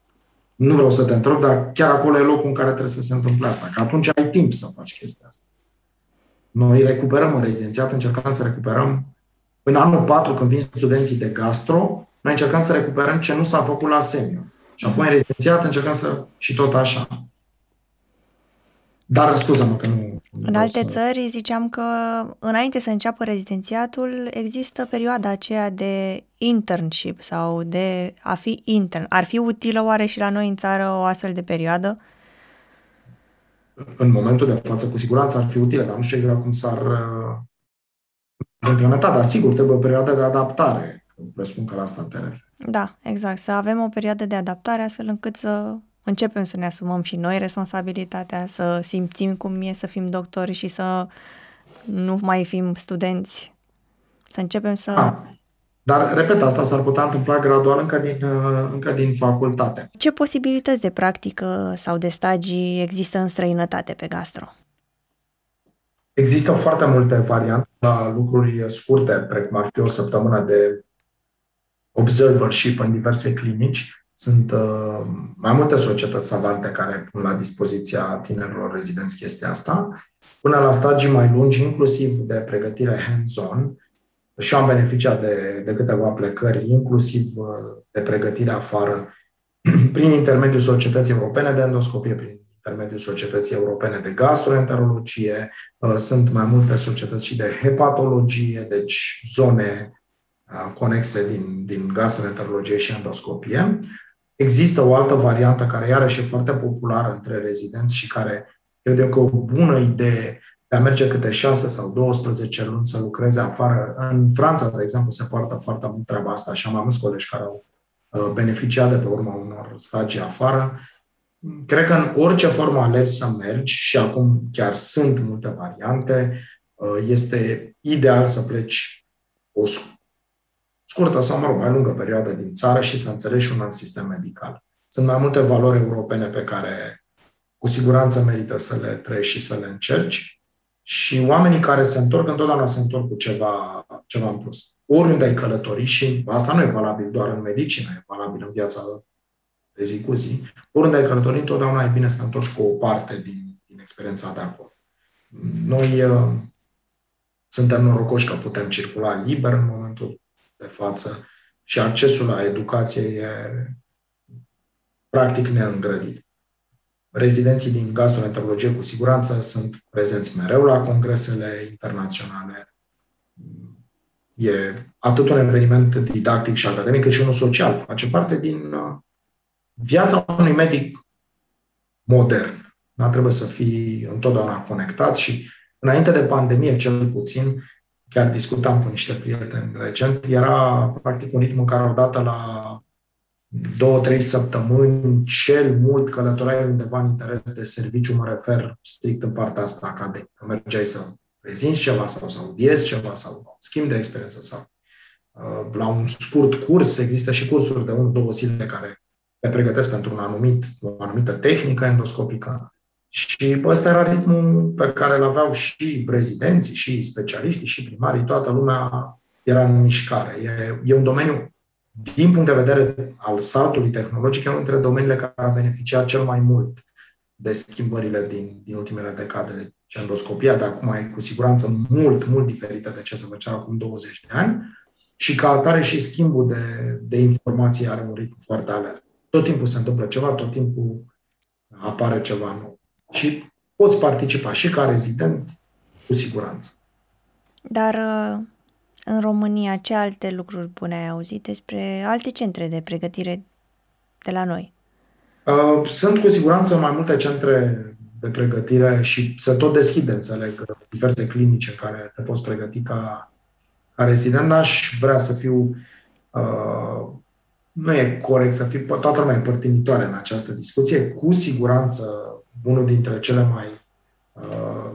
Nu vreau să te întreb, dar chiar acolo e locul în care trebuie să se întâmple asta. Că atunci ai timp să faci chestia asta. Noi recuperăm în rezidențiat, încercăm să recuperăm în anul 4, când vin studenții de gastro, noi încercăm să recuperăm ce nu s-a făcut la semiu. Și apoi în rezidențiat încercăm să... și tot așa. Dar scuză-mă că nu în alte să... țări ziceam că înainte să înceapă rezidențiatul există perioada aceea de internship sau de a fi intern. Ar fi utilă oare și la noi în țară o astfel de perioadă? În momentul de față, cu siguranță ar fi utilă, dar nu știu exact cum s-ar uh, implementa, dar sigur trebuie o perioadă de adaptare. Presupun că la asta te Da, exact. Să avem o perioadă de adaptare astfel încât să începem să ne asumăm și noi responsabilitatea, să simțim cum e să fim doctori și să nu mai fim studenți. Să începem să... A, ah, dar, repet, asta s-ar putea întâmpla gradual încă din, uh, încă din facultate. Ce posibilități de practică sau de stagii există în străinătate pe gastro? Există foarte multe variante la lucruri scurte, precum ar fi o săptămână de observership în diverse clinici. Sunt uh, mai multe societăți savante care pun la dispoziția tinerilor rezidenți chestia asta, până la stagii mai lungi, inclusiv de pregătire hands-on, și am beneficiat de, de câteva plecări, inclusiv uh, de pregătire afară, prin intermediul Societății Europene de Endoscopie, prin intermediul Societății Europene de Gastroenterologie, uh, sunt mai multe societăți și de hepatologie, deci zone uh, conexe din, din gastroenterologie și endoscopie. Există o altă variantă care iarăși e foarte populară între rezidenți și care cred eu că o bună idee de a merge câte 6 sau 12 luni să lucreze afară. În Franța, de exemplu, se poartă foarte mult treaba asta și am mai mulți colegi care au uh, beneficiat de pe urma unor stagii afară. Cred că în orice formă alegi să mergi, și acum chiar sunt multe variante, uh, este ideal să pleci o scurtă sau, mă rog, mai lungă perioadă din țară și să înțelegi un alt sistem medical. Sunt mai multe valori europene pe care cu siguranță merită să le trăiești și să le încerci și oamenii care se întorc, întotdeauna se întorc cu ceva, ceva în plus. Oriunde ai călători și asta nu e valabil doar în medicină, e valabil în viața de zi cu zi. Oriunde ai călători, întotdeauna e bine să te întorci cu o parte din, din experiența de acolo. Noi uh, suntem norocoși că putem circula liber în momentul de față și accesul la educație e practic neîngrădit. Rezidenții din gastroenterologie cu siguranță sunt prezenți mereu la congresele internaționale. E atât un eveniment didactic și academic, cât și unul social. Face parte din uh, viața unui medic modern. Da? Trebuie să fii întotdeauna conectat și înainte de pandemie, cel puțin, chiar discutam cu niște prieteni recent, era practic un ritm în care odată la două, trei săptămâni, cel mult călătorai undeva în interes de serviciu, mă refer strict în partea asta academică. Mergeai să prezinți ceva sau să audiezi ceva sau schimb de experiență sau uh, la un scurt curs, există și cursuri de 1-2 zile care te pregătesc pentru un anumit, o anumită tehnică endoscopică. Și ăsta era ritmul pe care îl aveau și rezidenții, și specialiștii, și primarii, toată lumea era în mișcare. E, e un domeniu din punct de vedere al saltului tehnologic, e unul dintre domeniile care a beneficiat cel mai mult de schimbările din, din ultimele decade. Deci endoscopia de acum e cu siguranță mult, mult diferită de ce se făcea acum 20 de ani și ca atare și schimbul de, de informații are un ritm foarte alert. Tot timpul se întâmplă ceva, tot timpul apare ceva nou. Și poți participa și ca rezident, cu siguranță. Dar uh, în România, ce alte lucruri bune ai auzit despre alte centre de pregătire de la noi? Uh, sunt cu siguranță mai multe centre de pregătire și se tot deschide, înțeleg, diverse clinici în care te poți pregăti ca, ca rezident. Aș vrea să fiu uh, nu e corect să fiu toată lumea împărtinitoare în această discuție. Cu siguranță, unul dintre cele mai uh,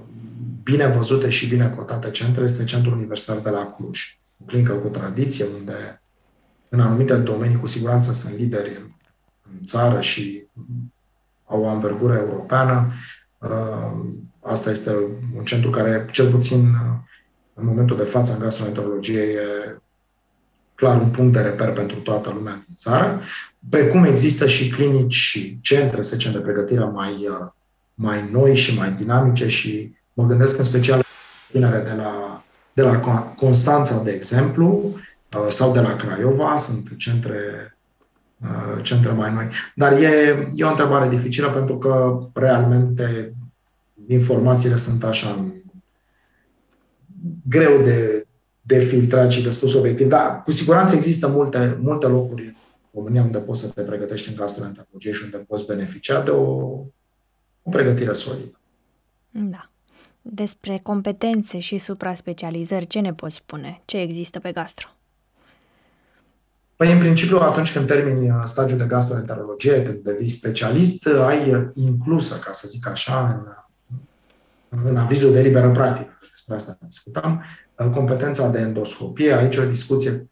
bine văzute și bine cotate centre este Centrul Universitar de la Cluj. O clinică cu tradiție, unde în anumite domenii cu siguranță sunt lideri în, în țară și au o anvergură europeană. Uh, asta este un centru care, cel puțin uh, în momentul de față, în gastroenterologie, e clar un punct de reper pentru toată lumea din țară, precum există și clinici și centre, să zicem, de pregătire mai, uh, mai noi și mai dinamice și Mă gândesc în special tinere de la, de la Constanța, de exemplu, uh, sau de la Craiova, sunt centre, uh, centre mai noi. Dar e, e o întrebare dificilă pentru că realmente informațiile sunt așa greu de, de filtrat și de spus obiectiv, dar cu siguranță există multe, multe locuri în România unde poți să te pregătești în gastroenterologie și unde poți beneficia de o, o pregătire solidă. Da. Despre competențe și supra-specializări, ce ne poți spune? Ce există pe gastro? Păi, în principiu, atunci când termini uh, stagiul de gastroenterologie, când devii specialist, uh, ai uh, inclusă, ca să zic așa, în, în avizul de liberă practică, despre asta discutam, competența de endoscopie. Aici o discuție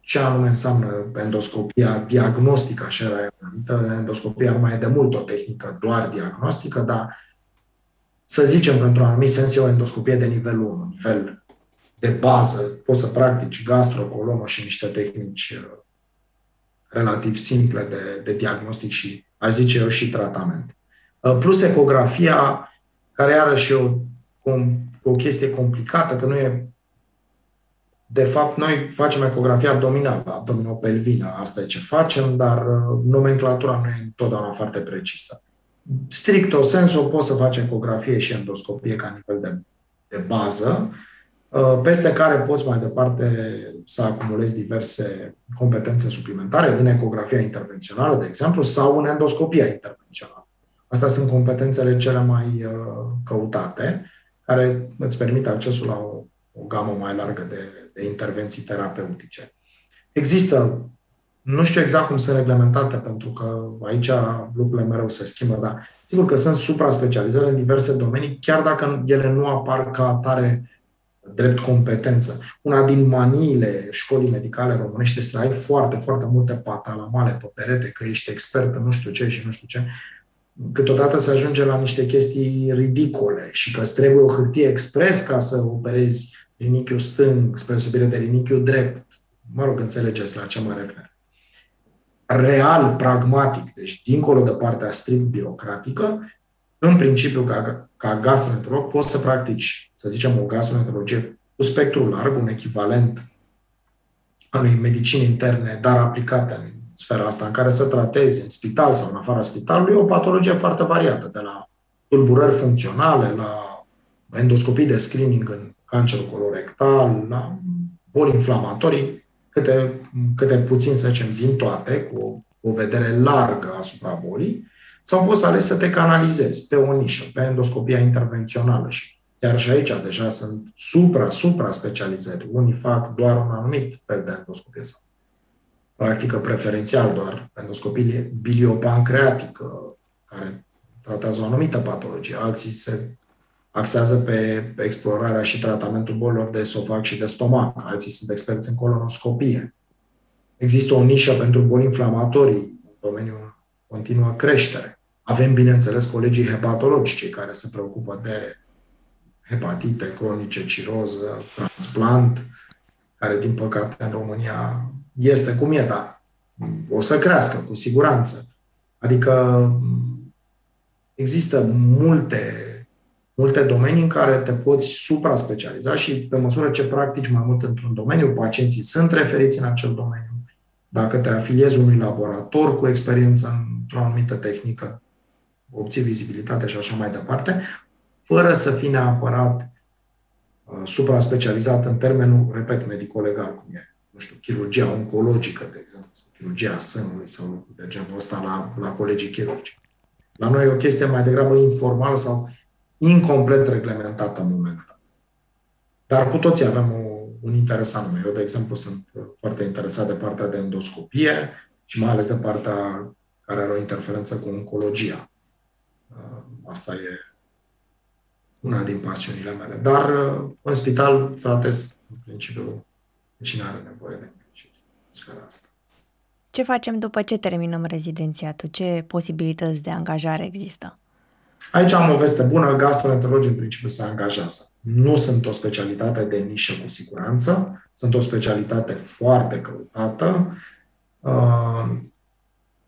ce anume înseamnă endoscopia diagnostică, așa era numită. Endoscopia nu mai e de mult o tehnică doar diagnostică, dar să zicem că într-un anumit sens e o endoscopie de nivel 1, nivel de bază. Poți să practici gastrocolomă și niște tehnici uh, relativ simple de, de diagnostic și, aș zice eu, și tratament. Uh, plus ecografia, care iarăși e o, o, o chestie complicată, că nu e de fapt, noi facem ecografia abdominală, abdominopelvină, asta e ce facem, dar uh, nomenclatura nu e întotdeauna foarte precisă. Strict o sens, o poți să faci ecografie și endoscopie ca nivel de, de bază, uh, peste care poți mai departe să acumulezi diverse competențe suplimentare în ecografia intervențională, de exemplu, sau în endoscopia intervențională. Astea sunt competențele cele mai uh, căutate, care îți permit accesul la o, o gamă mai largă de, de intervenții terapeutice. Există, nu știu exact cum sunt reglementate, pentru că aici lucrurile mereu se schimbă, dar sigur că sunt supra-specializări în diverse domenii, chiar dacă ele nu apar ca atare drept competență. Una din maniile școlii medicale românești este să ai foarte, foarte multe patalamale pe perete, că ești expert în nu știu ce și nu știu ce. Câteodată se ajunge la niște chestii ridicole și că îți trebuie o hârtie expres ca să operezi rinichiul stâng, spre subire de rinichiul drept. Mă rog, înțelegeți la ce mă refer. Real, pragmatic, deci dincolo de partea strict birocratică, în principiu, ca, ca gastroenterolog, poți să practici, să zicem, o gastroenterologie cu spectru larg, un echivalent al unei medicini interne, dar aplicate în sfera asta, în care să tratezi în spital sau în afara spitalului, o patologie foarte variată, de la tulburări funcționale, la endoscopii de screening în cancerul colorectal, la boli inflamatorii, câte, câte puțin, să zicem, din toate, cu o, o vedere largă asupra bolii, sau poți să alegi să te canalizezi pe o nișă, pe endoscopia intervențională și chiar și aici deja sunt supra-supra specializări. Unii fac doar un anumit fel de endoscopie sau practică preferențial doar endoscopie biliopancreatică, care tratează o anumită patologie. Alții se axează pe explorarea și tratamentul bolilor de esofag și de stomac. Alții sunt experți în colonoscopie. Există o nișă pentru boli inflamatorii, în domeniul continuă creștere. Avem, bineînțeles, colegii hepatologi, cei care se preocupă de hepatite cronice, ciroză, transplant, care, din păcate, în România este cum e, dar o să crească, cu siguranță. Adică există multe multe domenii în care te poți supra-specializa și pe măsură ce practici mai mult într-un domeniu, pacienții sunt referiți în acel domeniu. Dacă te afiliezi unui laborator cu experiență într-o anumită tehnică, obții vizibilitate și așa mai departe, fără să fii neapărat uh, supra-specializat în termenul, repet, medico-legal, cum e, nu știu, chirurgia oncologică, de exemplu, sau chirurgia sânului sau de genul ăsta la, la colegii chirurgi. La noi e o chestie mai degrabă informală sau incomplet reglementată în momentul. Dar cu toții avem o, un interes anume. Eu, de exemplu, sunt foarte interesat de partea de endoscopie și mai ales de partea care are o interferență cu oncologia. Uh, asta e una din pasiunile mele. Dar uh, în spital tratez, în principiu, cine are nevoie de îngrijiri în sfera asta. Ce facem după ce terminăm rezidențiatul? Ce posibilități de angajare există? Aici am o veste bună, gastroenterologii în principiu se angajează. Nu sunt o specialitate de nișă cu siguranță, sunt o specialitate foarte căutată. Uh,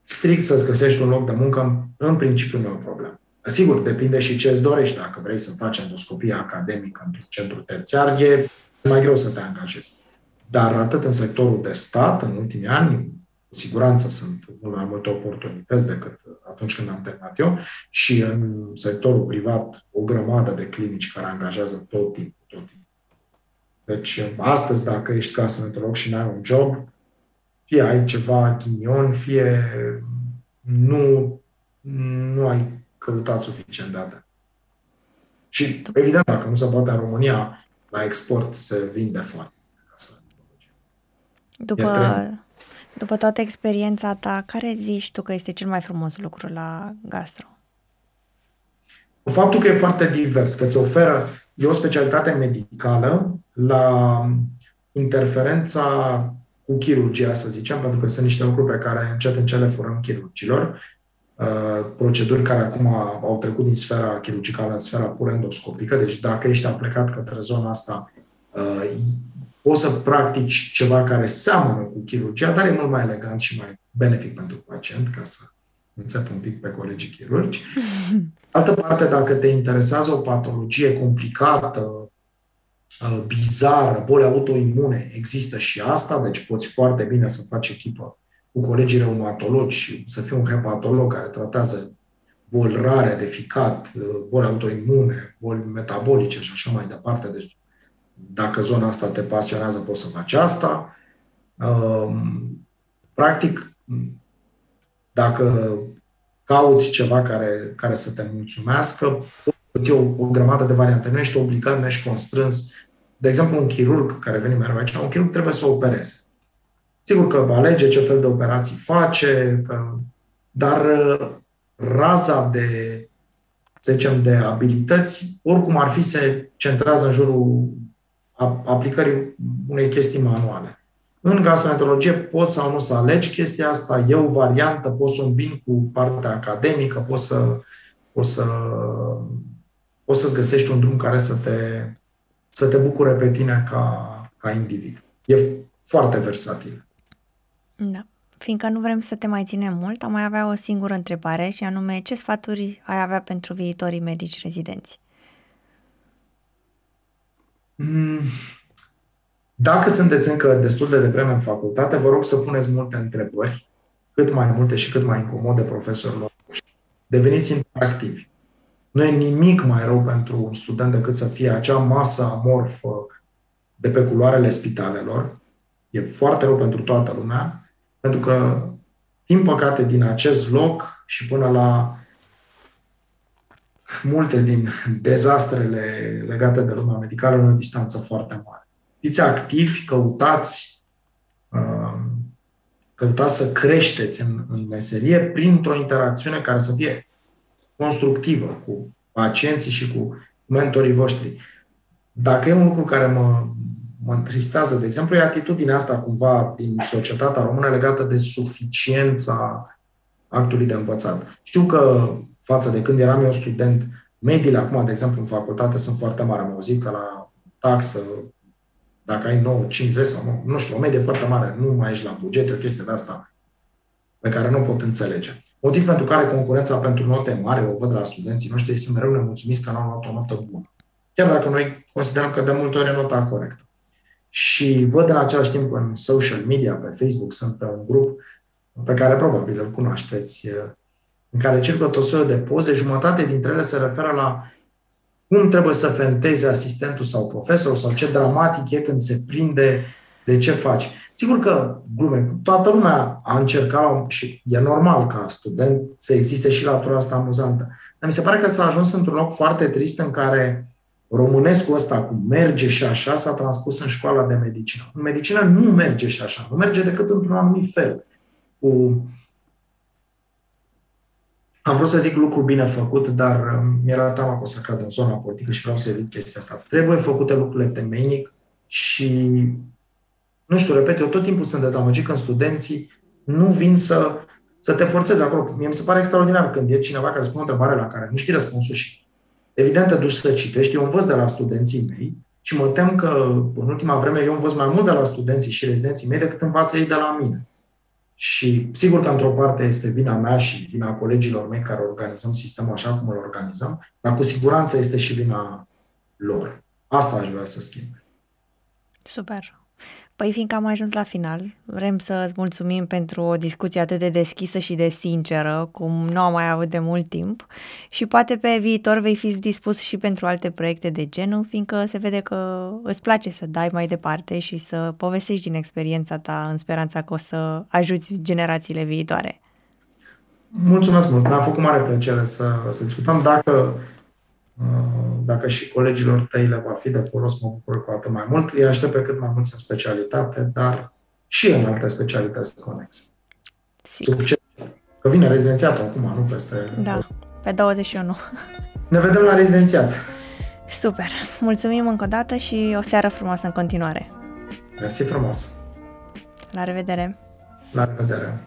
strict să-ți găsești un loc de muncă, în principiu nu e o problemă. Sigur, depinde și ce îți dorești. Dacă vrei să faci endoscopie academică într-un centru terțiar, e mai greu să te angajezi. Dar atât în sectorul de stat, în ultimii ani, cu siguranță sunt mult mai multe oportunități decât atunci când am terminat eu și în sectorul privat o grămadă de clinici care angajează tot timpul, tot timpul. Deci astăzi, dacă ești gastroenterolog și n-ai un job, fie ai ceva ghinion, fie nu, nu ai căutat suficient de atât. Și, evident, dacă nu se poate în România, la export se vinde foarte. După, după toată experiența ta, care zici tu că este cel mai frumos lucru la gastro? Faptul că e foarte divers, că îți oferă, e o specialitate medicală la interferența cu chirurgia, să zicem, pentru că sunt niște lucruri pe care încet încet le furăm chirurgilor, uh, proceduri care acum au trecut din sfera chirurgicală în sfera pur endoscopică, deci dacă ești aplicat către zona asta, uh, poți să practici ceva care seamănă cu chirurgia, dar e mult mai elegant și mai benefic pentru pacient, ca să înțep un pic pe colegii chirurgi. Altă parte, dacă te interesează o patologie complicată, uh, bizară, boli autoimune, există și asta, deci poți foarte bine să faci echipă cu colegii reumatologi și să fii un hepatolog care tratează boli rare de ficat, uh, boli autoimune, boli metabolice și așa mai departe. Deci, dacă zona asta te pasionează, poți să faci asta. Um, practic, dacă cauți ceva care, care să te mulțumească, poți o, o grămadă de variante. Nu ești obligat, nu ești constrâns. De exemplu, un chirurg care vine mereu aici, un chirurg trebuie să opereze. Sigur că alege ce fel de operații face, că, dar uh, raza de, să zicem, de abilități, oricum ar fi, se centrează în jurul aplicării unei chestii manuale. În gastroenterologie poți sau nu să alegi chestia asta, e o variantă, poți să o îmbin cu partea academică, poți să, poți să poți să-ți găsești un drum care să te, să te bucure pe tine ca, ca individ. E foarte versatil. Da. Fiindcă nu vrem să te mai ținem mult, am mai avea o singură întrebare și anume ce sfaturi ai avea pentru viitorii medici rezidenți? Mm. Dacă sunteți încă destul de devreme în facultate, vă rog să puneți multe întrebări, cât mai multe și cât mai incomode profesorilor. Deveniți interactivi. Nu e nimic mai rău pentru un student decât să fie acea masă amorfă de pe culoarele spitalelor. E foarte rău pentru toată lumea, pentru că, din păcate, din acest loc și până la multe din dezastrele legate de lumea medicală în o distanță foarte mare. Fiți activi, căutați, um, căutați să creșteți în, în meserie printr-o interacțiune care să fie constructivă cu pacienții și cu mentorii voștri. Dacă e un lucru care mă, mă întristează, de exemplu, e atitudinea asta cumva din societatea română legată de suficiența actului de învățat. Știu că față de când eram eu student, mediile acum, de exemplu, în facultate sunt foarte mari. Am auzit că la taxă, dacă ai 9, 50 sau nu, nu știu, o medie foarte mare, nu mai ești la buget, o chestie de asta pe care nu pot înțelege. Motiv pentru care concurența pentru note mari, o văd la studenții noștri, sunt mereu nemulțumiți că n-au luat o notă bună. Chiar dacă noi considerăm că de multe ori e nota corectă. Și văd în același timp în social media, pe Facebook, sunt pe un grup pe care probabil îl cunoașteți, în care circulă tot soiul de poze, jumătate dintre ele se referă la cum trebuie să fenteze asistentul sau profesorul sau ce dramatic e când se prinde de ce faci. Sigur că, glume, toată lumea a încercat și e normal ca student să existe și latura asta amuzantă. Dar mi se pare că s-a ajuns într-un loc foarte trist în care românescul ăsta cu merge și așa s-a transpus în școala de medicină. În medicină nu merge și așa, nu merge decât într-un anumit fel. Cu am vrut să zic lucru bine făcut, dar um, mi-era teama că o să cad în zona politică și vreau să evit chestia asta. Trebuie făcute lucrurile temeinic și, nu știu, repet, eu tot timpul sunt dezamăgit când studenții nu vin să, să te forțeze acolo. Mie mi se pare extraordinar când e cineva care spune o întrebare la care nu știi răspunsul și evident te duci să citești. Eu învăț de la studenții mei și mă tem că în ultima vreme eu învăț mai mult de la studenții și rezidenții mei decât învață ei de la mine. Și sigur că într-o parte este vina mea și vina colegilor mei care organizăm sistemul așa cum îl organizăm, dar cu siguranță este și vina lor. Asta aș vrea să schimb. Super. Păi fiindcă am ajuns la final, vrem să îți mulțumim pentru o discuție atât de deschisă și de sinceră, cum nu am mai avut de mult timp și poate pe viitor vei fi dispus și pentru alte proiecte de genul, fiindcă se vede că îți place să dai mai departe și să povestești din experiența ta în speranța că o să ajuți generațiile viitoare. Mulțumesc mult, mi-a făcut mare plăcere să, să discutăm. Dacă Uh, dacă și colegilor tăi le va fi de folos, mă bucur cu atât mai mult. Îi aștept pe cât mai mulți în specialitate, dar și în alte specialități conexe. Sigur. Succes! Că vine rezidențiatul acum, nu peste... Da, pe 21. Ne vedem la rezidențiat. Super! Mulțumim încă o dată și o seară frumoasă în continuare. Mersi frumos! La revedere! La revedere!